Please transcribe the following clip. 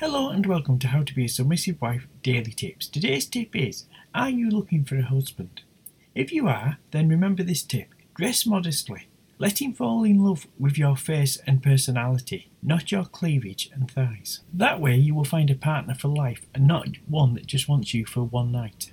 Hello and welcome to How to Be a Submissive Wife Daily Tips. Today's tip is Are you looking for a husband? If you are, then remember this tip dress modestly. Let him fall in love with your face and personality, not your cleavage and thighs. That way, you will find a partner for life and not one that just wants you for one night.